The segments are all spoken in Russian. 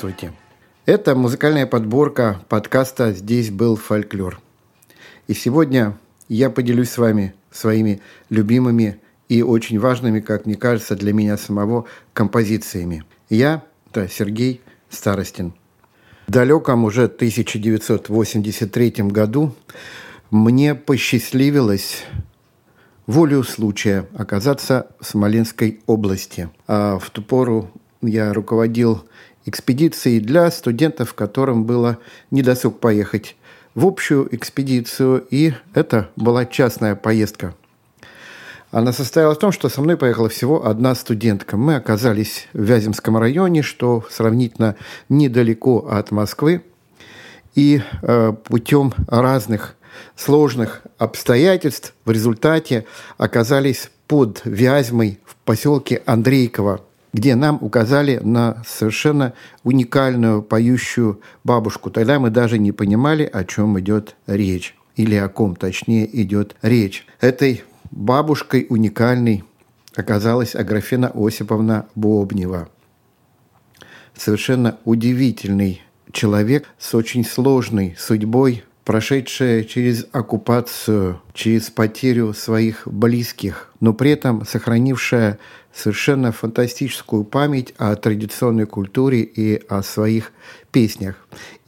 Здравствуйте! Это музыкальная подборка подкаста «Здесь был фольклор». И сегодня я поделюсь с вами своими любимыми и очень важными, как мне кажется, для меня самого композициями. Я – это Сергей Старостин. В далеком уже 1983 году мне посчастливилось волю случая оказаться в Смоленской области. А в ту пору я руководил экспедицией для студентов, которым было недосуг поехать в общую экспедицию, и это была частная поездка. Она состояла в том, что со мной поехала всего одна студентка. Мы оказались в Вяземском районе, что сравнительно недалеко от Москвы. И э, путем разных сложных обстоятельств в результате оказались под Вязьмой в поселке Андрейково – где нам указали на совершенно уникальную поющую бабушку. Тогда мы даже не понимали, о чем идет речь. Или о ком, точнее, идет речь. Этой бабушкой уникальной оказалась Аграфена Осиповна Бобнева. Совершенно удивительный человек с очень сложной судьбой, прошедшая через оккупацию, через потерю своих близких, но при этом сохранившая совершенно фантастическую память о традиционной культуре и о своих песнях.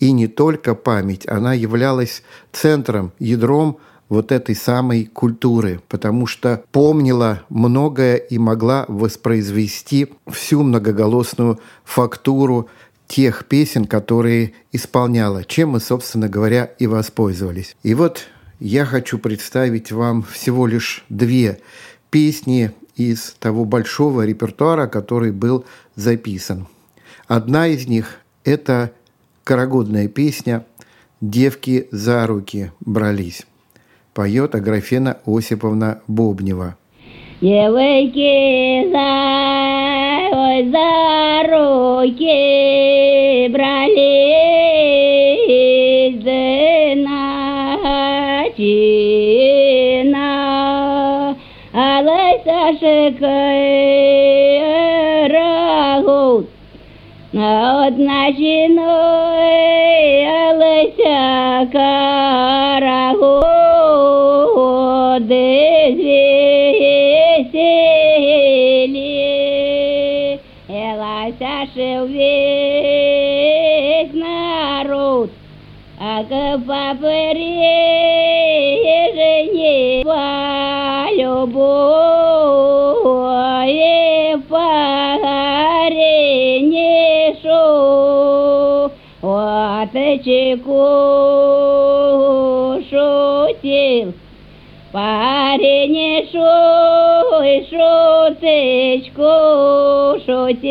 И не только память, она являлась центром, ядром вот этой самой культуры, потому что помнила многое и могла воспроизвести всю многоголосную фактуру тех песен, которые исполняла, чем мы, собственно говоря, и воспользовались. И вот я хочу представить вам всего лишь две песни из того большого репертуара, который был записан. Одна из них – это карагодная песня «Девки за руки брались». Поет Аграфена Осиповна Бобнева. Девочки за, ой, за руки брались, начина, алай сашекай рагут, от начиной алай карагут, веселье, Элася весь народ, а к попреженье по любое паре не шо, от чеку шутил, Парень шуй, шуточку шутила,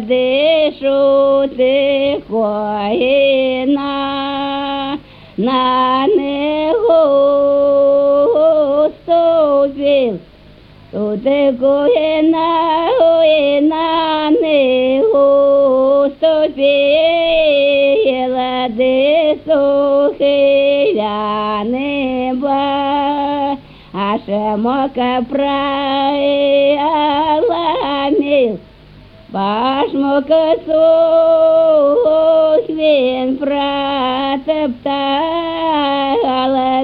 дышу ты коина на него ступил. Тут коина, коина него ступила, neba Așa mă că prai la mil Paș mă că sus vin pratăptală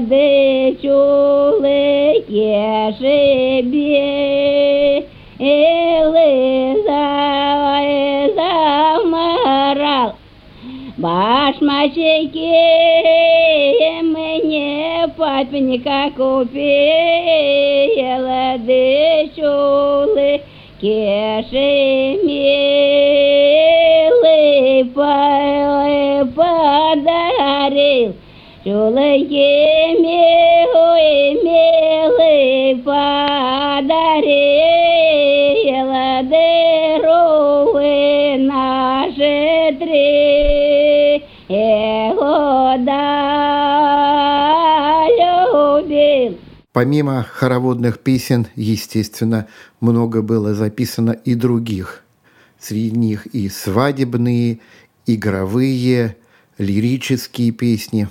De ciule cheșe bie. Elizar Башмачеки мне папенька купила, дычулы кешемилы подарил. Чулы милый, милый подарила, дырувы наши три года любил. Помимо хороводных песен, естественно, много было записано и других. Среди них и свадебные, игровые, лирические песни.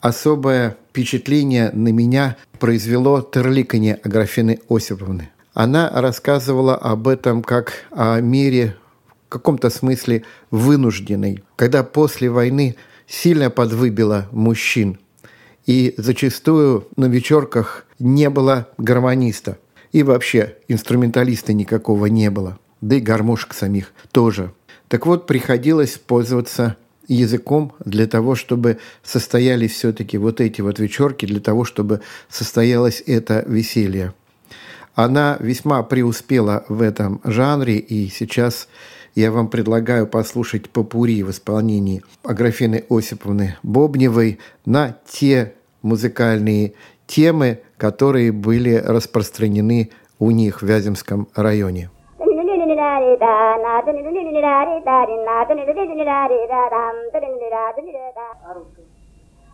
Особое впечатление на меня произвело терликанье Аграфены Осиповны. Она рассказывала об этом как о мире, каком-то смысле вынужденной, когда после войны сильно подвыбило мужчин. И зачастую на вечерках не было гармониста. И вообще инструменталиста никакого не было. Да и гармошек самих тоже. Так вот, приходилось пользоваться языком для того, чтобы состоялись все-таки вот эти вот вечерки, для того, чтобы состоялось это веселье. Она весьма преуспела в этом жанре, и сейчас я вам предлагаю послушать попури в исполнении Аграфены Осиповны Бобневой на те музыкальные темы, которые были распространены у них в Вяземском районе. Это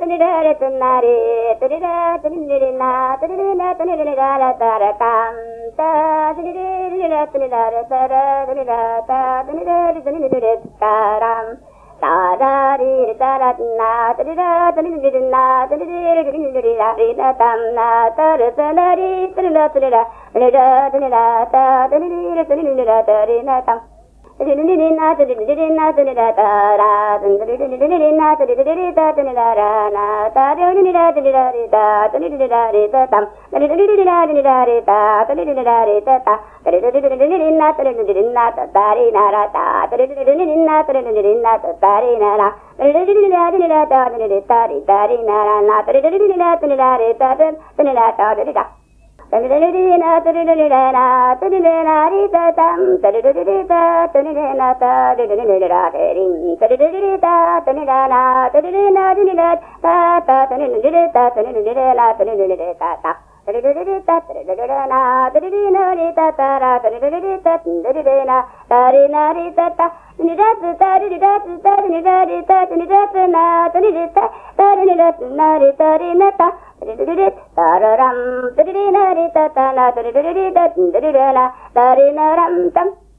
തനിരത്തുന്നാരേ da da da da ta タルルルルタ、タルルルルナ、タルルナリタタラ、タルルルルタ、タルルルナ、タルナリタタ、ニラツタルリラタタルニラリタタニラツナタニリタタルニラタ、タリタリナタタルルルタラランタルリナリタタナタルルルリタタルルルナタリナランタン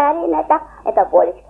tam ta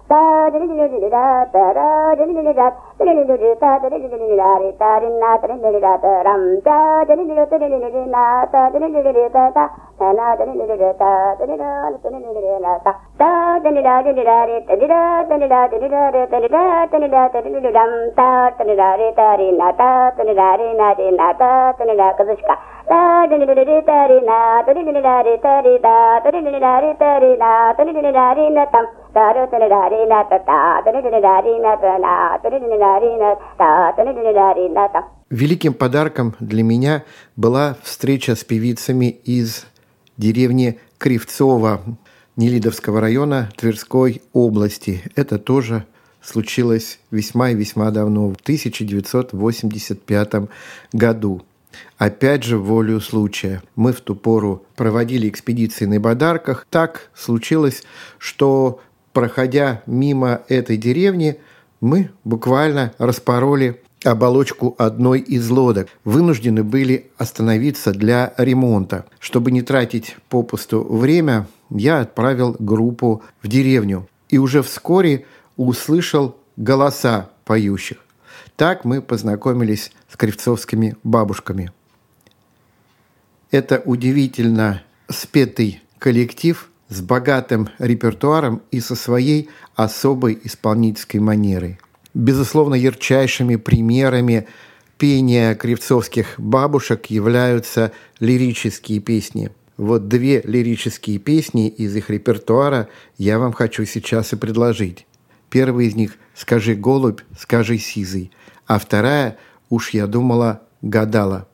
Kazushka. Великим подарком для меня была встреча с певицами из деревни Кривцово Нелидовского района Тверской области. Это тоже случилось весьма и весьма давно, в 1985 году. Опять же, волю случая. Мы в ту пору проводили экспедиции на Бадарках. Так случилось, что, проходя мимо этой деревни, мы буквально распороли оболочку одной из лодок. Вынуждены были остановиться для ремонта. Чтобы не тратить попусту время, я отправил группу в деревню. И уже вскоре услышал голоса поющих. Так мы познакомились с кривцовскими бабушками. Это удивительно спетый коллектив с богатым репертуаром и со своей особой исполнительской манерой – Безусловно, ярчайшими примерами пения кривцовских бабушек являются лирические песни. Вот две лирические песни из их репертуара я вам хочу сейчас и предложить. Первая из них «Скажи, голубь, скажи, сизый», а вторая «Уж я думала, гадала».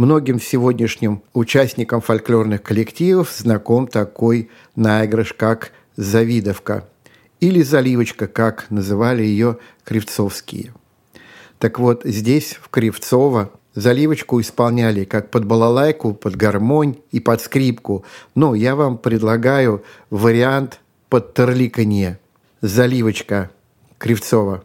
Многим сегодняшним участникам фольклорных коллективов знаком такой наигрыш, как «Завидовка» или «Заливочка», как называли ее кривцовские. Так вот, здесь, в Кривцово, заливочку исполняли как под балалайку, под гармонь и под скрипку. Но я вам предлагаю вариант под терликанье. Заливочка Кривцова.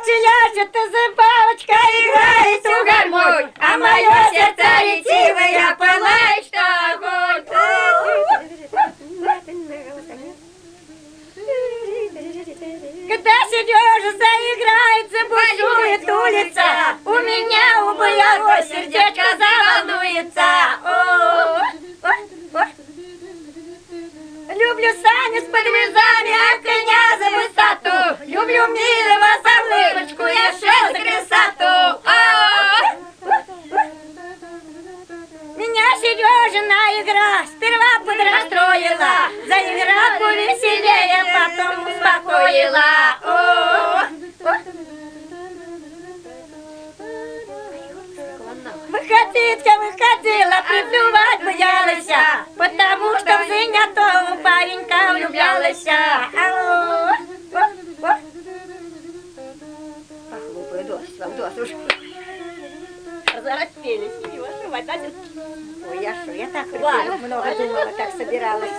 Очияжет забавочка играет у гармонь, а мое сердце ретивое пылает, что огонь. Когда Сережа заиграет, забушует улица, у меня у моего сердечко заволнуется. О, о, о. Люблю сани с подвязами, а коня за высоту. Люблю милого за улыбочку, я шел за красоту. О! Меня Сережина игра сперва подрастроила, заиграла повеселее, потом успокоила. О! Выходить-ка выходила, приплювать боялась, потому что в зинятого паренька влюблялась. Ау! О, о. Похлопаю досить вам досуж. Зараспелись, не вашевать, Надя. Ой, я что, я так много думала, как собиралась.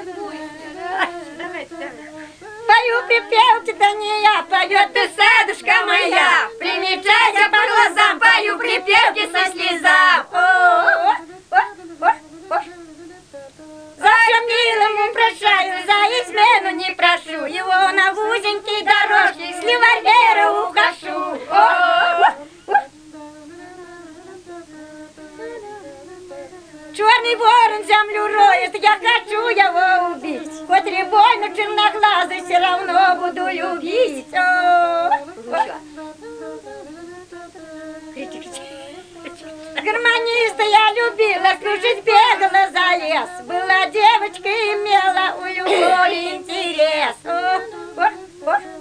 Пою припевки, да не я, поет ты, садушка моя. Примечайте по глазам, пою припевки со слезам. О, о, милому прощаю, за измену не прошу, его на узенький дорожке с револьвера ухожу. О, о, о. Черный ворон землю роет, я хочу его убить. Хоть ребойно черноглазый, все равно буду любить. Гармониста я любила, служить бегала за лес. Была девочка, имела у любой интерес. О, о, о.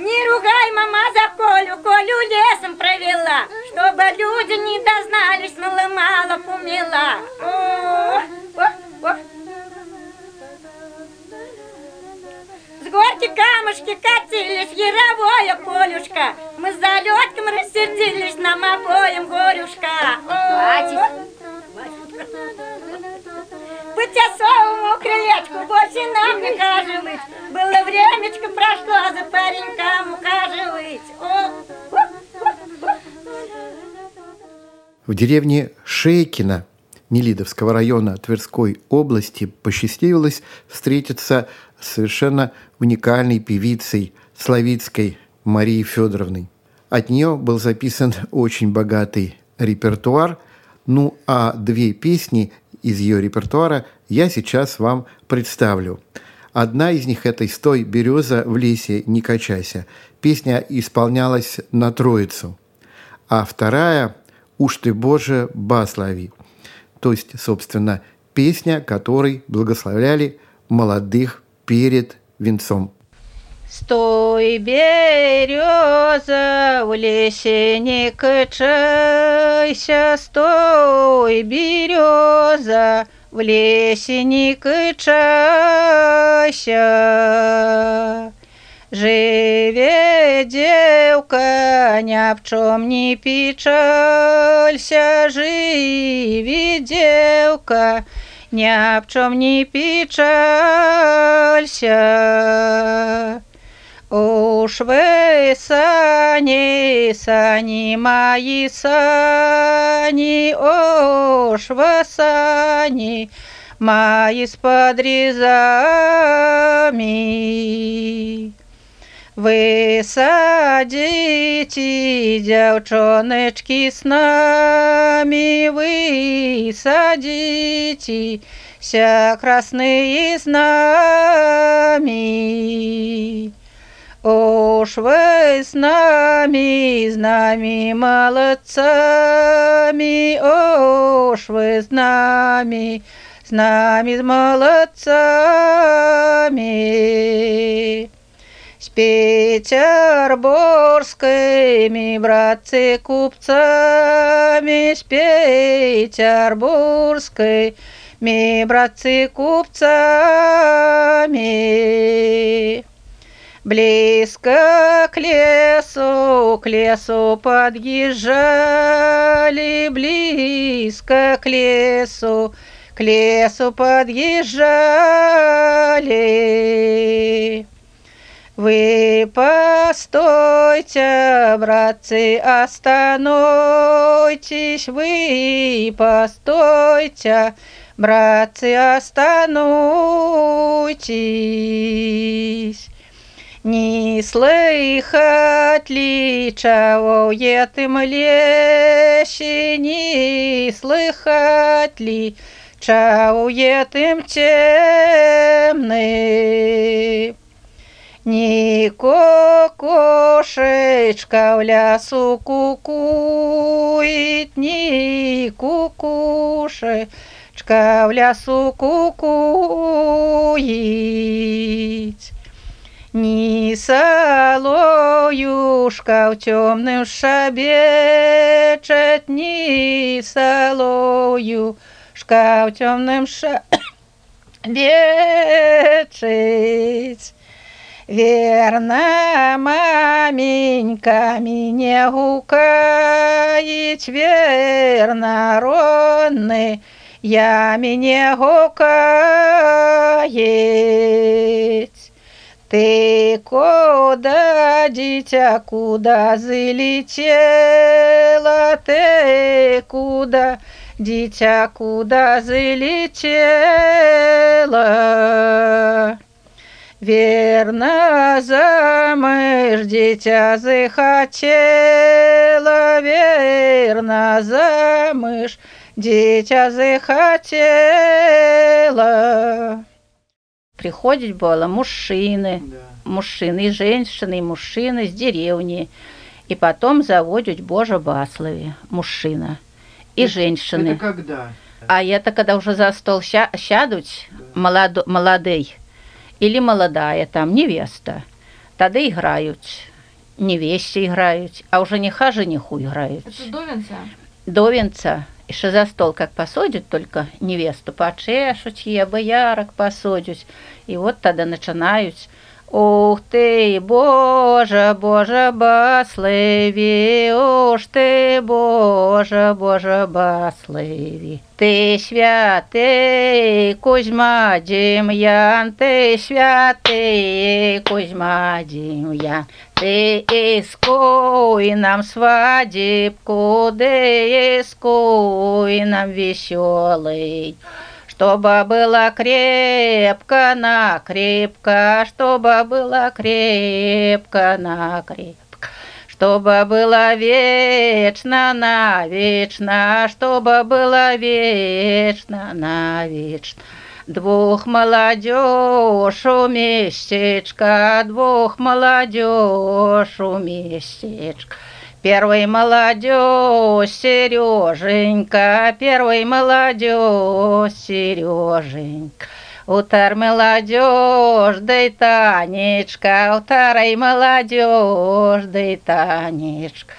Не ругай, мама, за Колю, Колю лесом провела, чтобы люди не дознались, наломала, помела. О, о, о. С горки камушки катились, яровое полюшка. Мы с залетком рассердились, нам обоим горюшка. О, по тесовому крылечку больше нам не хаживать. Было времечко прошло, за паренькам. В деревне Шейкино Нелидовского района Тверской области посчастливилось встретиться с совершенно уникальной певицей Славицкой Марией Федоровной. От нее был записан очень богатый репертуар, ну а две песни из ее репертуара я сейчас вам представлю. Одна из них – это «Стой, береза, в лесе, не качайся». Песня исполнялась на Троицу. А вторая «Уж ты, Боже, баслови». То есть, собственно, песня, которой благословляли молодых перед венцом. Стой, береза, в лесе не качайся, стой, береза, в лесе не качайся. Живе девка, ни об чем не печалься, живи девка, ни об чем не печалься. Уж вы сани, сани мои сани, уж вы сани, мои с подрезами. Вы садите, девчоночки, с нами, вы садите, ся красные знами. Уж вы с нами, с нами молодцами, уж вы с нами, с нами с молодцами. С петербургскими братцы купцами, с петербургскими братцы купцами. Близко к лесу, к лесу подъезжали, близко к лесу, к лесу подъезжали. Вы постойте, братцы, остановитесь, вы постойте, братцы, остановитесь. Не слыхать ли, чего етым лещи, не слыхать ли, чего етым темный. Ни кокошечка в лясу кукует, ни кукушечка в лясу кукует. Ни солоюшка в темным шабечет, ни солоюшка в темным шабечет. Верно, маменька меня гукает, верно, ронны, я меня гукает. Ты куда, дитя, куда залетела? Ты куда, дитя, куда залетела? Верно, замыш, дитя захотела, верно, замыш, дитя захотела. Приходить было мужчины, мужчины, и женщины, и мужчины с деревни. И потом заводят Боже Баслове, мужчина. И женщины. Это когда? А это когда уже за стол ся- сядут молодо, молодый или молодая там невеста. Тогда играют. Невесте играют, а уже жениха жениху играют. Это до венца? До венца. Что за стол как посадят только невесту, почешут ей, боярок посадят. И вот тогда начинают Ух ти, Боже, Боже, басливі, уж ти, Боже, Боже, басливі. Ти святий Кузьма Дім'ян, ти святий Кузьма Дім'ян, ти іскуй нам свадібку, де іскуй нам веселий. Чтобы была крепко накрепко, чтобы была крепко накрепко, чтобы была вечно навечно, чтобы была вечно навечно. Двух молодежь у местечка, двух молодежь у местечка. Первый молодежь Сереженька, первый молодежь Сереженька. Утар молодежь, да и Танечка, утарай молодежь, да и Танечка.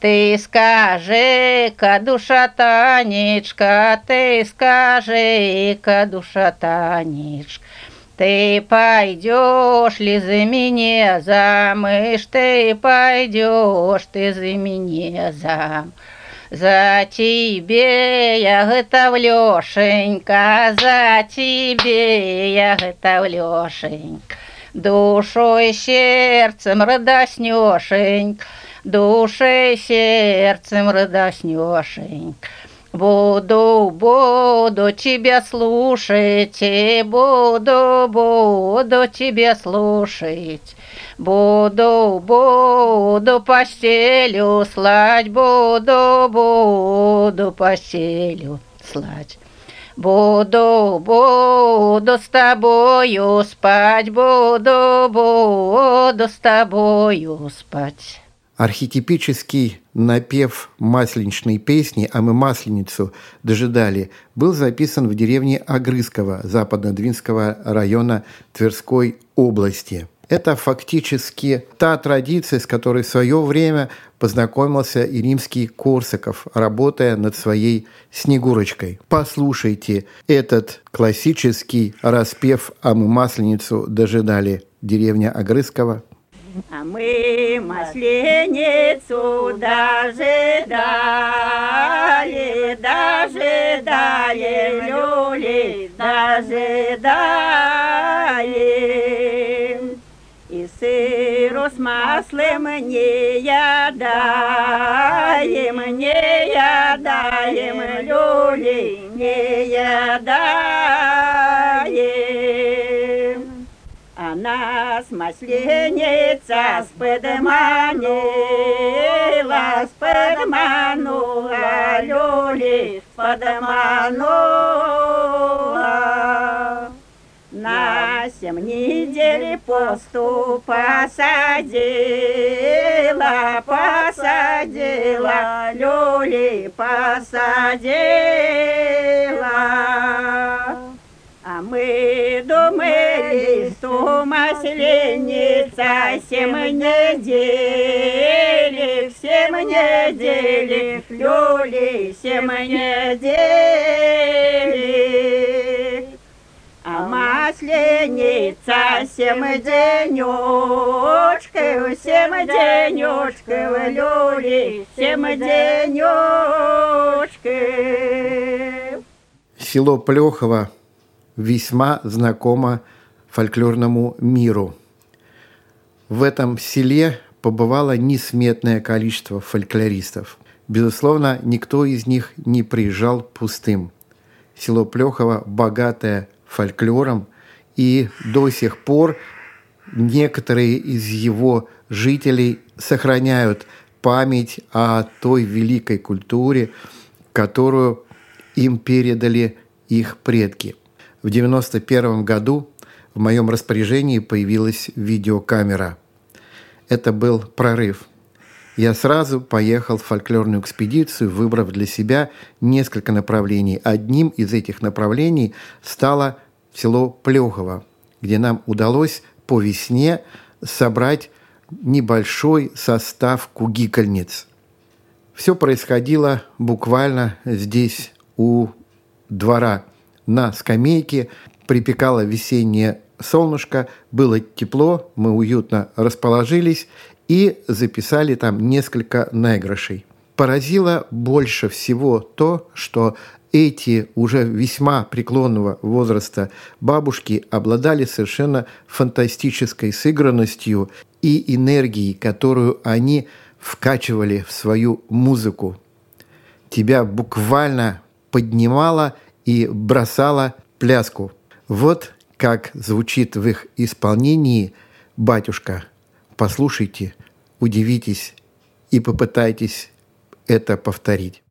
Ты скажи-ка, душа Танечка, ты скажи-ка, душа Танечка, ты пойдешь ли за меня замуж, ты пойдешь ты за меня замуж. За тебе я готовлешенька, за тебе я готовлешенька. Душой сердцем радоснешенька, душой сердцем радоснешенька. Буду, буду тебя слушать, буду, буду тебя слушать. Буду, буду постелю слать, буду, буду постелю слать. Буду, буду с тобою спать, буду, буду с тобою спать. Архетипический напев масленичной песни «А мы масленицу дожидали» был записан в деревне Огрызково Западно-Двинского района Тверской области. Это фактически та традиция, с которой в свое время познакомился и римский Корсаков, работая над своей «Снегурочкой». Послушайте этот классический распев «А мы масленицу дожидали» деревня Огрызково а мы масленицу дожидали, дожидали, люли, дожидаем. И сыру с маслом не ядаем, не ядаем, люли, не ядаем. Нас масленица сподманила, сподманула, люли сподманула. На семь недель посту посадила, посадила, люли посадила. Мы думали, что масленица семь недель, семь недель, люли семь недель. А масленица семь денечков, семь денечков, люли семь денечков. Село Плехово весьма знакомо фольклорному миру. В этом селе побывало несметное количество фольклористов. Безусловно, никто из них не приезжал пустым. Село Плехово богатое фольклором, и до сих пор некоторые из его жителей сохраняют память о той великой культуре, которую им передали их предки – в 1991 году в моем распоряжении появилась видеокамера. Это был прорыв. Я сразу поехал в фольклорную экспедицию, выбрав для себя несколько направлений. Одним из этих направлений стало село Плехово, где нам удалось по весне собрать небольшой состав кугикальниц. Все происходило буквально здесь, у двора – на скамейке, припекало весеннее солнышко, было тепло, мы уютно расположились и записали там несколько наигрышей. Поразило больше всего то, что эти уже весьма преклонного возраста бабушки обладали совершенно фантастической сыгранностью и энергией, которую они вкачивали в свою музыку. Тебя буквально поднимало – и бросала пляску. Вот как звучит в их исполнении «Батюшка». Послушайте, удивитесь и попытайтесь это повторить.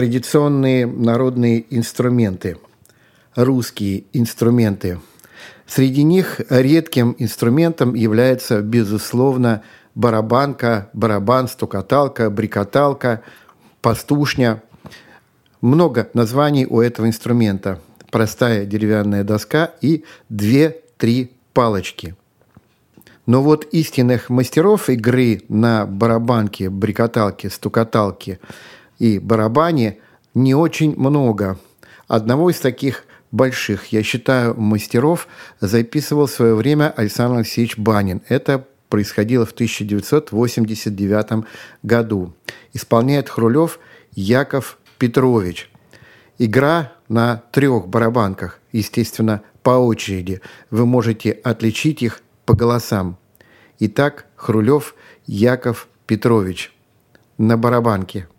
Традиционные народные инструменты, русские инструменты. Среди них редким инструментом является, безусловно, барабанка, барабан, стукаталка, брикоталка, пастушня. Много названий у этого инструмента. Простая деревянная доска и две-три палочки. Но вот истинных мастеров игры на барабанке, брикоталке, стукаталке и барабане не очень много. Одного из таких больших, я считаю, мастеров записывал в свое время Александр Алексеевич Банин. Это происходило в 1989 году. Исполняет Хрулев Яков Петрович. Игра на трех барабанках, естественно, по очереди. Вы можете отличить их по голосам. Итак, Хрулев Яков Петрович на барабанке –